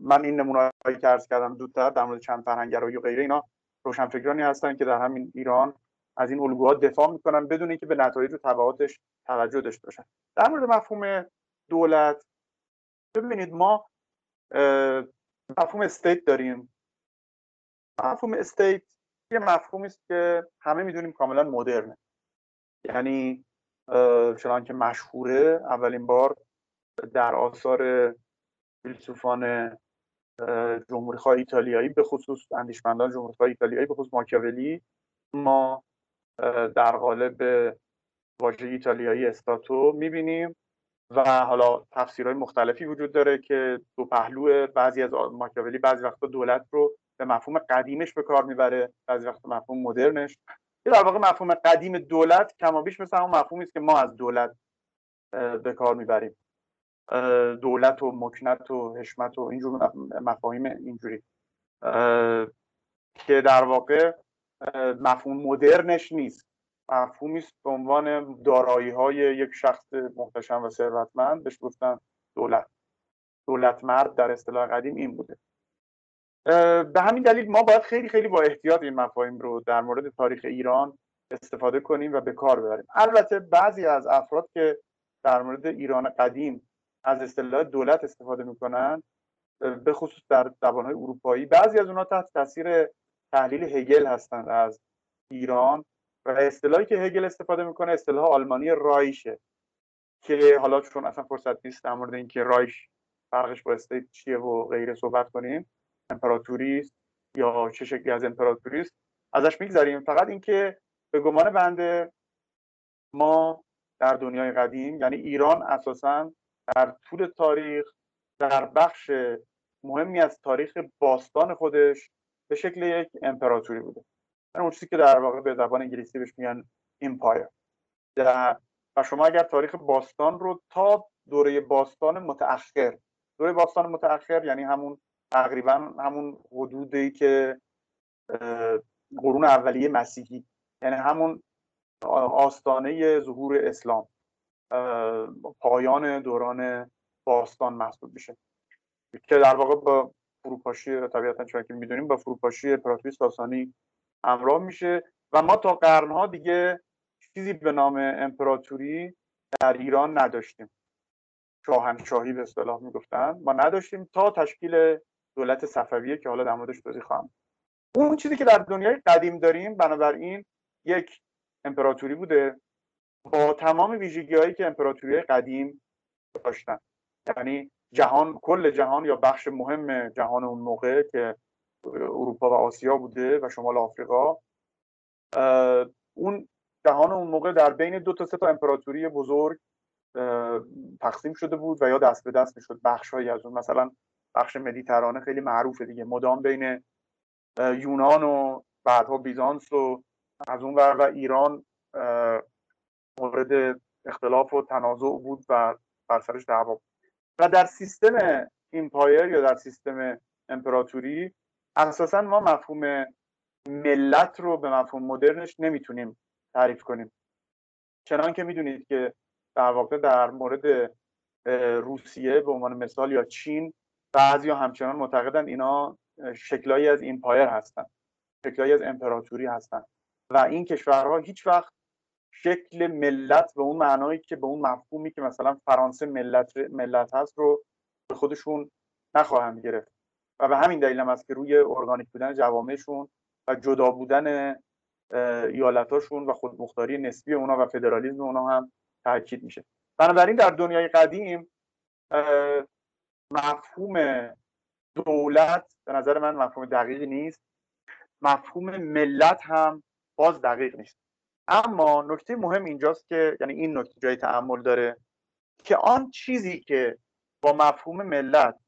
من این نمونه هایی که ارز کردم دودتر در مورد چند فرهنگرایی و غیره اینا روشنفکرانی هستن که در همین ایران از این الگوها دفاع می‌کنن بدون اینکه به نتایج و تبعاتش توجه داشته باشن. در مورد مفهوم دولت ببینید ما مفهوم استیت داریم. مفهوم استیت یه مفهومی است که همه می‌دونیم کاملا مدرنه. یعنی چنان که مشهوره اولین بار در آثار فیلسوفان جمهوری ایتالیایی به خصوص اندیشمندان جمهوری ایتالیایی به خصوص ماکیاولی ما در قالب واژه ایتالیایی استاتو می‌بینیم و حالا تفسیرهای مختلفی وجود داره که دو پهلو بعضی از ماکیاولی بعضی وقتا دولت رو به مفهوم قدیمش به کار می‌بره بعضی وقتا مفهوم مدرنش. یه در واقع مفهوم قدیم دولت کمابیش مثل همون مفهومی است که ما از دولت به کار می‌بریم. دولت و مکنت و حشمت و اینجور مفاهیم اینجوری. که در واقع مفهوم مدرنش نیست. مفهومی است به عنوان دارایی های یک شخص محتشم و ثروتمند بهش گفتن دولت. دولت مرد در اصطلاح قدیم این بوده. به همین دلیل ما باید خیلی خیلی با احتیاط این مفاهیم رو در مورد تاریخ ایران استفاده کنیم و به کار ببریم. البته بعضی از افراد که در مورد ایران قدیم از اصطلاح دولت استفاده می‌کنن به خصوص در زبانهای اروپایی بعضی از اونها تحت تاثیر تحلیل هگل هستند از ایران و اصطلاحی که هگل استفاده می‌کنه اصطلاح آلمانی رایشه که حالا چون اصلا فرصت نیست در مورد اینکه رایش فرقش با استیت چیه و غیره صحبت کنیم. امپراتوری است یا چه شکلی از امپراتوری است ازش میگذریم. فقط اینکه به گمان بنده ما در دنیای قدیم یعنی ایران اساسا در طول تاریخ در بخش مهمی از تاریخ باستان خودش به شکل یک امپراتوری بوده. اون چیزی که در واقع به زبان انگلیسی بهش میگن ایمپایر و شما اگر تاریخ باستان رو تا دوره باستان متأخر دوره باستان متأخر یعنی همون تقریبا همون حدودی که قرون اولیه مسیحی. یعنی همون آستانه ظهور اسلام پایان دوران باستان محسوب میشه. که در واقع با فروپاشی طبیعتا چون که می‌دونیم با فروپاشی امپراتوری ساسانی همراه میشه. و ما تا قرنها دیگه چیزی به نام امپراتوری در ایران نداشتیم. شاهنشاهی به اصطلاح می‌گفتن. ما نداشتیم تا تشکیل دولت صفویه که حالا در موردش توضیح خواهم. اون چیزی که در دنیای قدیم داریم بنابراین یک امپراتوری بوده با تمام ویژگی هایی که امپراتوری قدیم داشتن. یعنی جهان کل جهان یا بخش مهم جهان اون موقع که اروپا و آسیا بوده و شمال آفریقا اون جهان اون موقع در بین دو تا سه تا امپراتوری بزرگ تقسیم شده بود و یا دست به دست می‌شد بخش از اون. مثلا بخش مدیترانه خیلی معروفه دیگه. مدام بین یونان و بعدها بیزانس و از اون ور و ایران مورد اختلاف و تنازع بود و بر سرش دعوا و در سیستم empire یا در سیستم امپراتوری اساسا ما مفهوم ملت رو به مفهوم مدرنش نمی‌تونیم تعریف کنیم. چنان که می‌دونید که در واقع در مورد روسیه به عنوان مثال یا چین بعضی همچنان معتقدن اینا شکلایی از empire هستن شکلایی از امپراتوری هستن. و این کشورها هیچ وقت شکل ملت به اون معنایی که به اون مفهومی که مثلا فرانسه ملت ملت هست رو به خودشون نخواهند گرفت. و به همین دلیل هم است که روی ارگانیک بودن جوامعشون و جدا بودن ایالتاشون و خودمختاری نسبی اونا و فدرالیزم اونا هم تاکید میشه. بنابراین در دنیای قدیم مفهوم دولت به نظر من مفهوم دقیقی نیست. مفهوم ملت هم باز دقیق نیست. اما نکته مهم اینجاست که یعنی این نکته جای تعمل داره که آن چیزی که با مفهوم ملت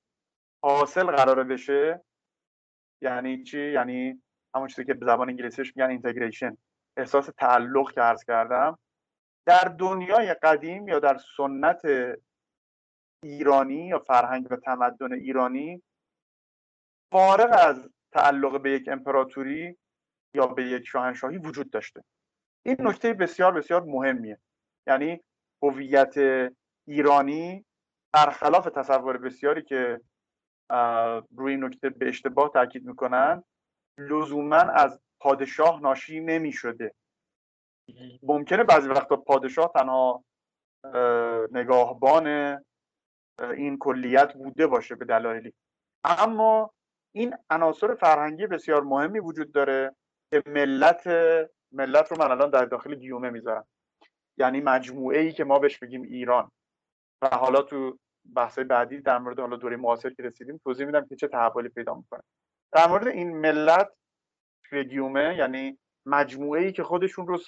حاصل قراره بشه یعنی چی؟ یعنی همون چیزی که به زبان انگلیسیش میگن اینتگریشن احساس تعلق که عرض کردم در دنیای قدیم یا در سنت ایرانی یا فرهنگ و تمدن ایرانی فارغ از تعلق به یک امپراتوری یا به یک شاهنشاهی وجود داشته. این نکته بسیار بسیار مهمیه. یعنی هویت ایرانی برخلاف تصور بسیاری که روی این نکته به اشتباه تاکید می‌کنن لزوما از پادشاه ناشی نمی شده ممکنه بعضی وقتا پادشاه تنها نگاهبان این کلیت بوده باشه به دلایلی. اما این عناصر فرهنگی بسیار مهمی وجود داره که ملت ملت رو من الان در داخل گیومه می‌ذارم. یعنی مجموعه ای که ما بهش بگیم ایران. و حالا تو بحث بعدی در مورد حالا دوره معاصر که رسیدیم توضیح میدم که چه تحولی پیدا می‌کنه. در مورد این ملت توی گیومه یعنی مجموعه ای که خودشون رو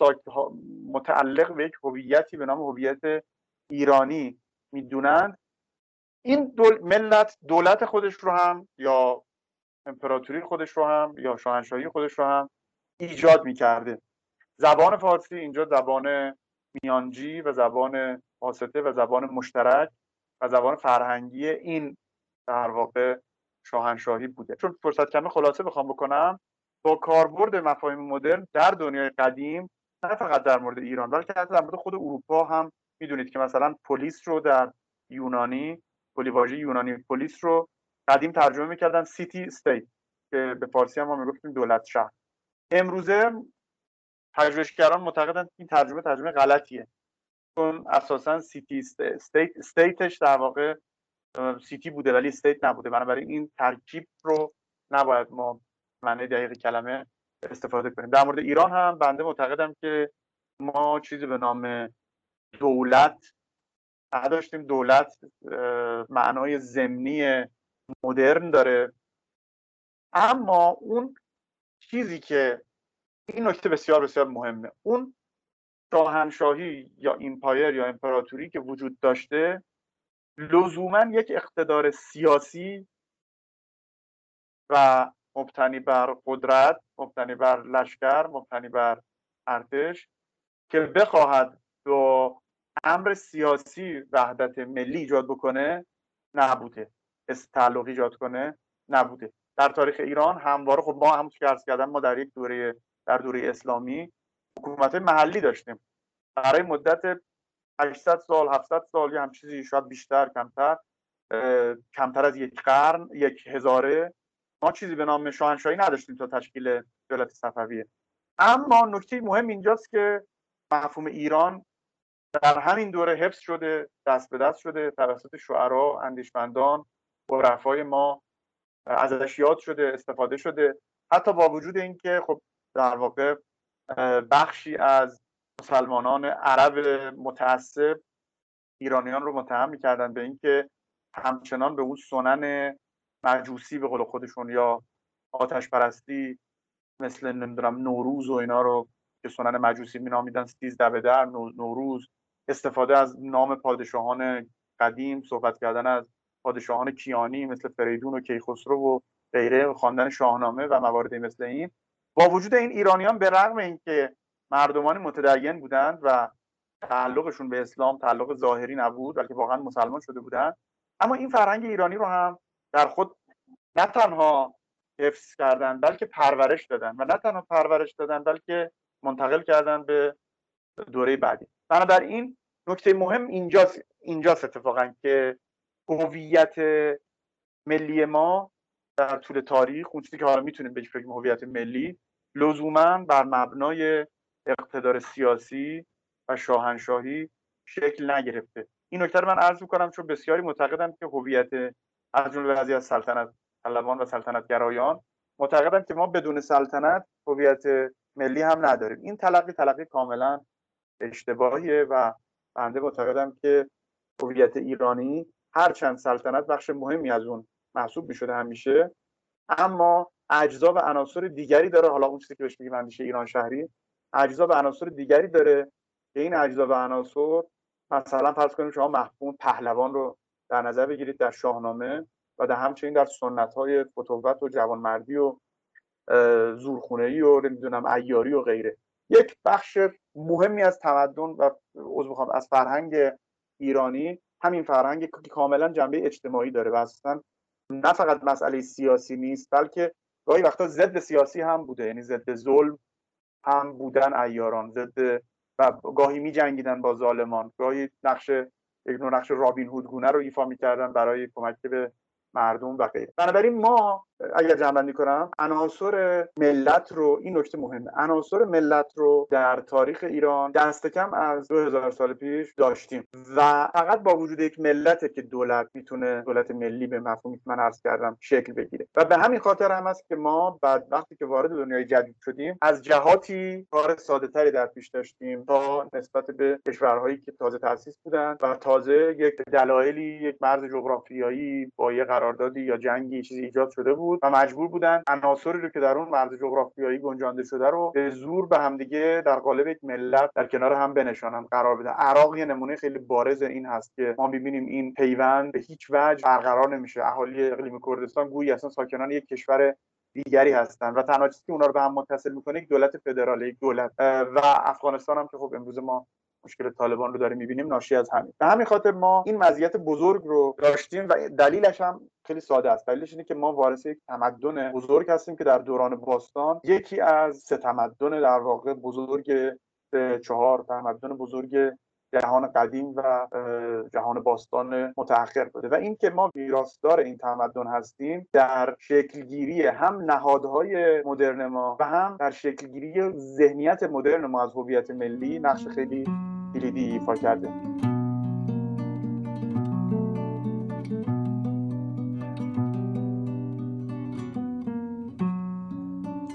متعلق به یک هویتی به نام هویت ایرانی می‌دونند این دول... ملت دولت خودش رو هم یا امپراتوری خودش رو هم یا شاهنشاهی خودش رو هم ایجاد می‌کرده. زبان فارسی اینجا زبان میانجی و زبان واسطه و زبان مشترک و زبان فرهنگی این در واقع شاهنشاهی بوده. چون فرصت کمه خلاصه بخوام بکنم با کاربرد مفاهیم مدرن در دنیای قدیم نه فقط در مورد ایران بلکه در مورد خود اروپا هم می‌دونید که مثلا پلیس رو در یونانی پلیواژه یونانی پلیس رو قدیم ترجمه می‌کردن city state که به فارسی هم ما می‌گفتیم دولت شهر. امروزه پژوهشگران معتقدند این ترجمه ترجمه غلطیه. چون اساسا city state state ش در واقع city بوده ولی state نبوده. بنابراین این ترکیب رو نباید به معنی دقیق کلمه استفاده کنیم. در مورد ایران هم بنده معتقدم که ما چیزی به نام دولت نداشتیم. دولت معنای زمینی مدرن داره. اما اون چیزی که این نکته بسیار بسیار مهمه. اون شاهنشاهی یا ایمپایر یا امپراتوری که وجود داشته لزوما یک اقتدار سیاسی و مبتنی بر قدرت مبتنی بر لشکر مبتنی بر ارتش که بخواهد با امر سیاسی وحدت ملی ایجاد بکنه نبوده. تعلق ایجاد کنه نبوده. در تاریخ ایران همواره خب ما هم که کردم ما در یک دوره در دوره اسلامی حکومت محلی داشتیم. برای مدت 800 سال 700 سال یا هم چیزی شاید بیشتر کمتر کمتر از یک قرن یک هزاره. ما چیزی به نام شاهنشاهی نداشتیم تا تشکیل دولت صفویه. اما نکته مهم اینجاست که مفهوم ایران در همین دوره حفظ شده دست به دست شده توسط شعرا اندیشمندان عرفای ما ازش یاد شده استفاده شده. حتی با وجود اینکه خب در واقع بخشی از مسلمانان عرب متعصب ایرانیان رو متهم می‌کردن به اینکه همچنان به اون سنن مجوسی به قول خودشون یا آتش پرستی مثل نمی‌دونم نوروز و اینا رو که سنن مجوسی مینامیدن سیزده به در نوروز استفاده از نام پادشاهان قدیم صحبت کردن از پادشاهان کیانی مثل فریدون و کیخسرو و غیره خواندن شاهنامه و مواردی مثل این. با وجود این ایرانیان به رغم اینکه مردمان متدین بودند و تعلقشون به اسلام تعلق ظاهری نبود بلکه واقعا مسلمان شده بودند اما این فرهنگ ایرانی رو هم در خود نه تنها حفظ کردن بلکه پرورش دادن. و نه تنها پرورش دادن بلکه منتقل کردن به دوره بعدی. بنابراین نکته مهم اینجاست اینجاست اتفاقا که هویت ملی ما در طول تاریخ اون چیزی که حالا می‌تونیم بگیم هویت ملی لزوما بر مبنای اقتدار سیاسی و شاهنشاهی شکل نگرفته. این نکته رو من عرض می‌کنم چون بسیاری معتقدم که هویت از جمله بعضی از سلطنت طلبان و سلطنت گرایان معتقدم که ما بدون سلطنت هویت ملی هم نداریم. این تلقی تلقی کاملا اشتباهیه و بنده معتقدم که هویت ایرانی هرچند سلطنت بخش مهمی از اون محسوب می‌شده همیشه اما اجزا و عناصر دیگری داره. حالا اون چیزی که بهش میگیم اندیشه ایران شهری اجزا و عناصر دیگری داره که این اجزا و عناصر مثلا فرض کنیم شما محکوم پهلوان رو در نظر بگیرید در شاهنامه و در همچنین در سنت های فتوت و جوانمردی و زورخونهی و نمی‌دونم ایاری و غیره. یک بخش مهمی از تمدن و عضو از فرهنگ ایرانی همین فرهنگ که کاملا جنبه اجتماعی داره و اصلا نه فقط مسئله سیاسی نیست بلکه گاهی وقتا ضد سیاسی هم بوده. یعنی ضد ظلم هم بودن ایاران ضد و گاهی می جنگیدن با ظالمان. گاهی نقش یک نقش رابین هود گونه رو ایفا می‌کردن برای کمک به مردم و غیره. بنابراین ما اگر جنبندی کنم عناصر ملت رو این نکته مهمه عناصر ملت رو در تاریخ ایران دست کم از 2000 سال پیش داشتیم و فقط با وجود یک ملت که دولت می‌تونه دولت ملی به مفهومی که من عرض کردم شکل بگیره. و به همین خاطر هم است که ما بعد وقتی که وارد دنیای جدید شدیم از جهاتی کار ساده در پیش داشتیم تا نسبت به کشورهایی که تازه تاسیس بودن و تازه یک دلایلی یک مرز جغرافیایی با یه قراردادی یا جنگی چیزی ایجاد شده بود. بود و مجبور بودن عناصری رو که در اون مرز جغرافیایی گنجانده شده رو به زور به همدیگه در قالب یک ملت در کنار هم بنشانن قرار بدن. عراق یه نمونه خیلی بارز این هست که ما ببینیم این پیوند به هیچ وجه برقرار نمیشه. اهالی اقلیم کردستان گویی اصلا ساکنان یک کشور دیگری هستند و تنها چیزی که اونا رو به هم متصل می‌کنه یک دولت فدرال یک دولت. و افغانستان هم که خب امروز ما مشکل طالبان رو داریم می‌بینیم ناشی از همین. به همین خاطر ما این مزیت بزرگ رو داشتیم و دلیلش هم خیلی ساده است. دلیلش اینه که ما وارث یک تمدن بزرگ هستیم که در دوران باستان یکی از سه تمدن در واقع بزرگ چهار تمدن بزرگ جهان قدیم و جهان باستان متأخر بوده. و این که ما ویراستار این تمدن هستیم در شکلگیری هم نهادهای مدرن ما و هم در شکلگیری ذهنیت مدرن ما از هویت ملی نقش خیلی کلیدی ایفا کرده.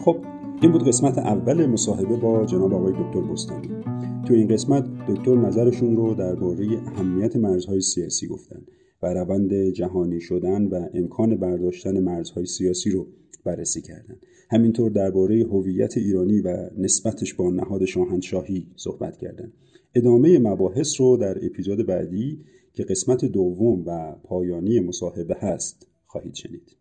خب این بود قسمت اول مصاحبه با جناب آقای دکتر بستانی. تو این قسمت دکتر نظرشون رو درباره اهمیت مرزهای سیاسی گفتن و روند جهانی شدن و امکان برداشتن مرزهای سیاسی رو بررسی کردن. همینطور درباره هویت ایرانی و نسبتش با نهاد شاهنشاهی صحبت کردن. ادامه مباحث رو در اپیزود بعدی که قسمت دوم و پایانی مصاحبه هست خواهید شنید.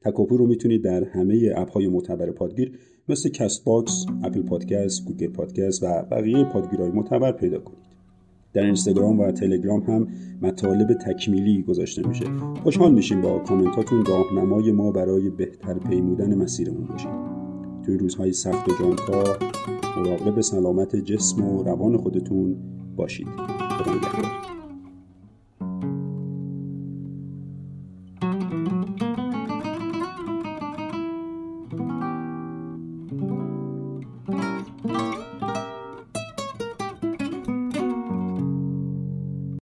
تکاپو رو می‌تونید در همه اپهای معتبر پادگیر مثل Castbox، Apple Podcast، Google Podcast و بقیه پادگیرهای معتبر پیدا کنید. در اینستاگرام و تلگرام هم مطالب تکمیلی گذاشته میشه. خوشحال میشیم با کامنتاتون راهنمای ما برای بهتر پیمودن مسیرمون باشید. توی روزهای سخت و جانکار مراقب سلامت جسم و روان خودتون باشید. خدا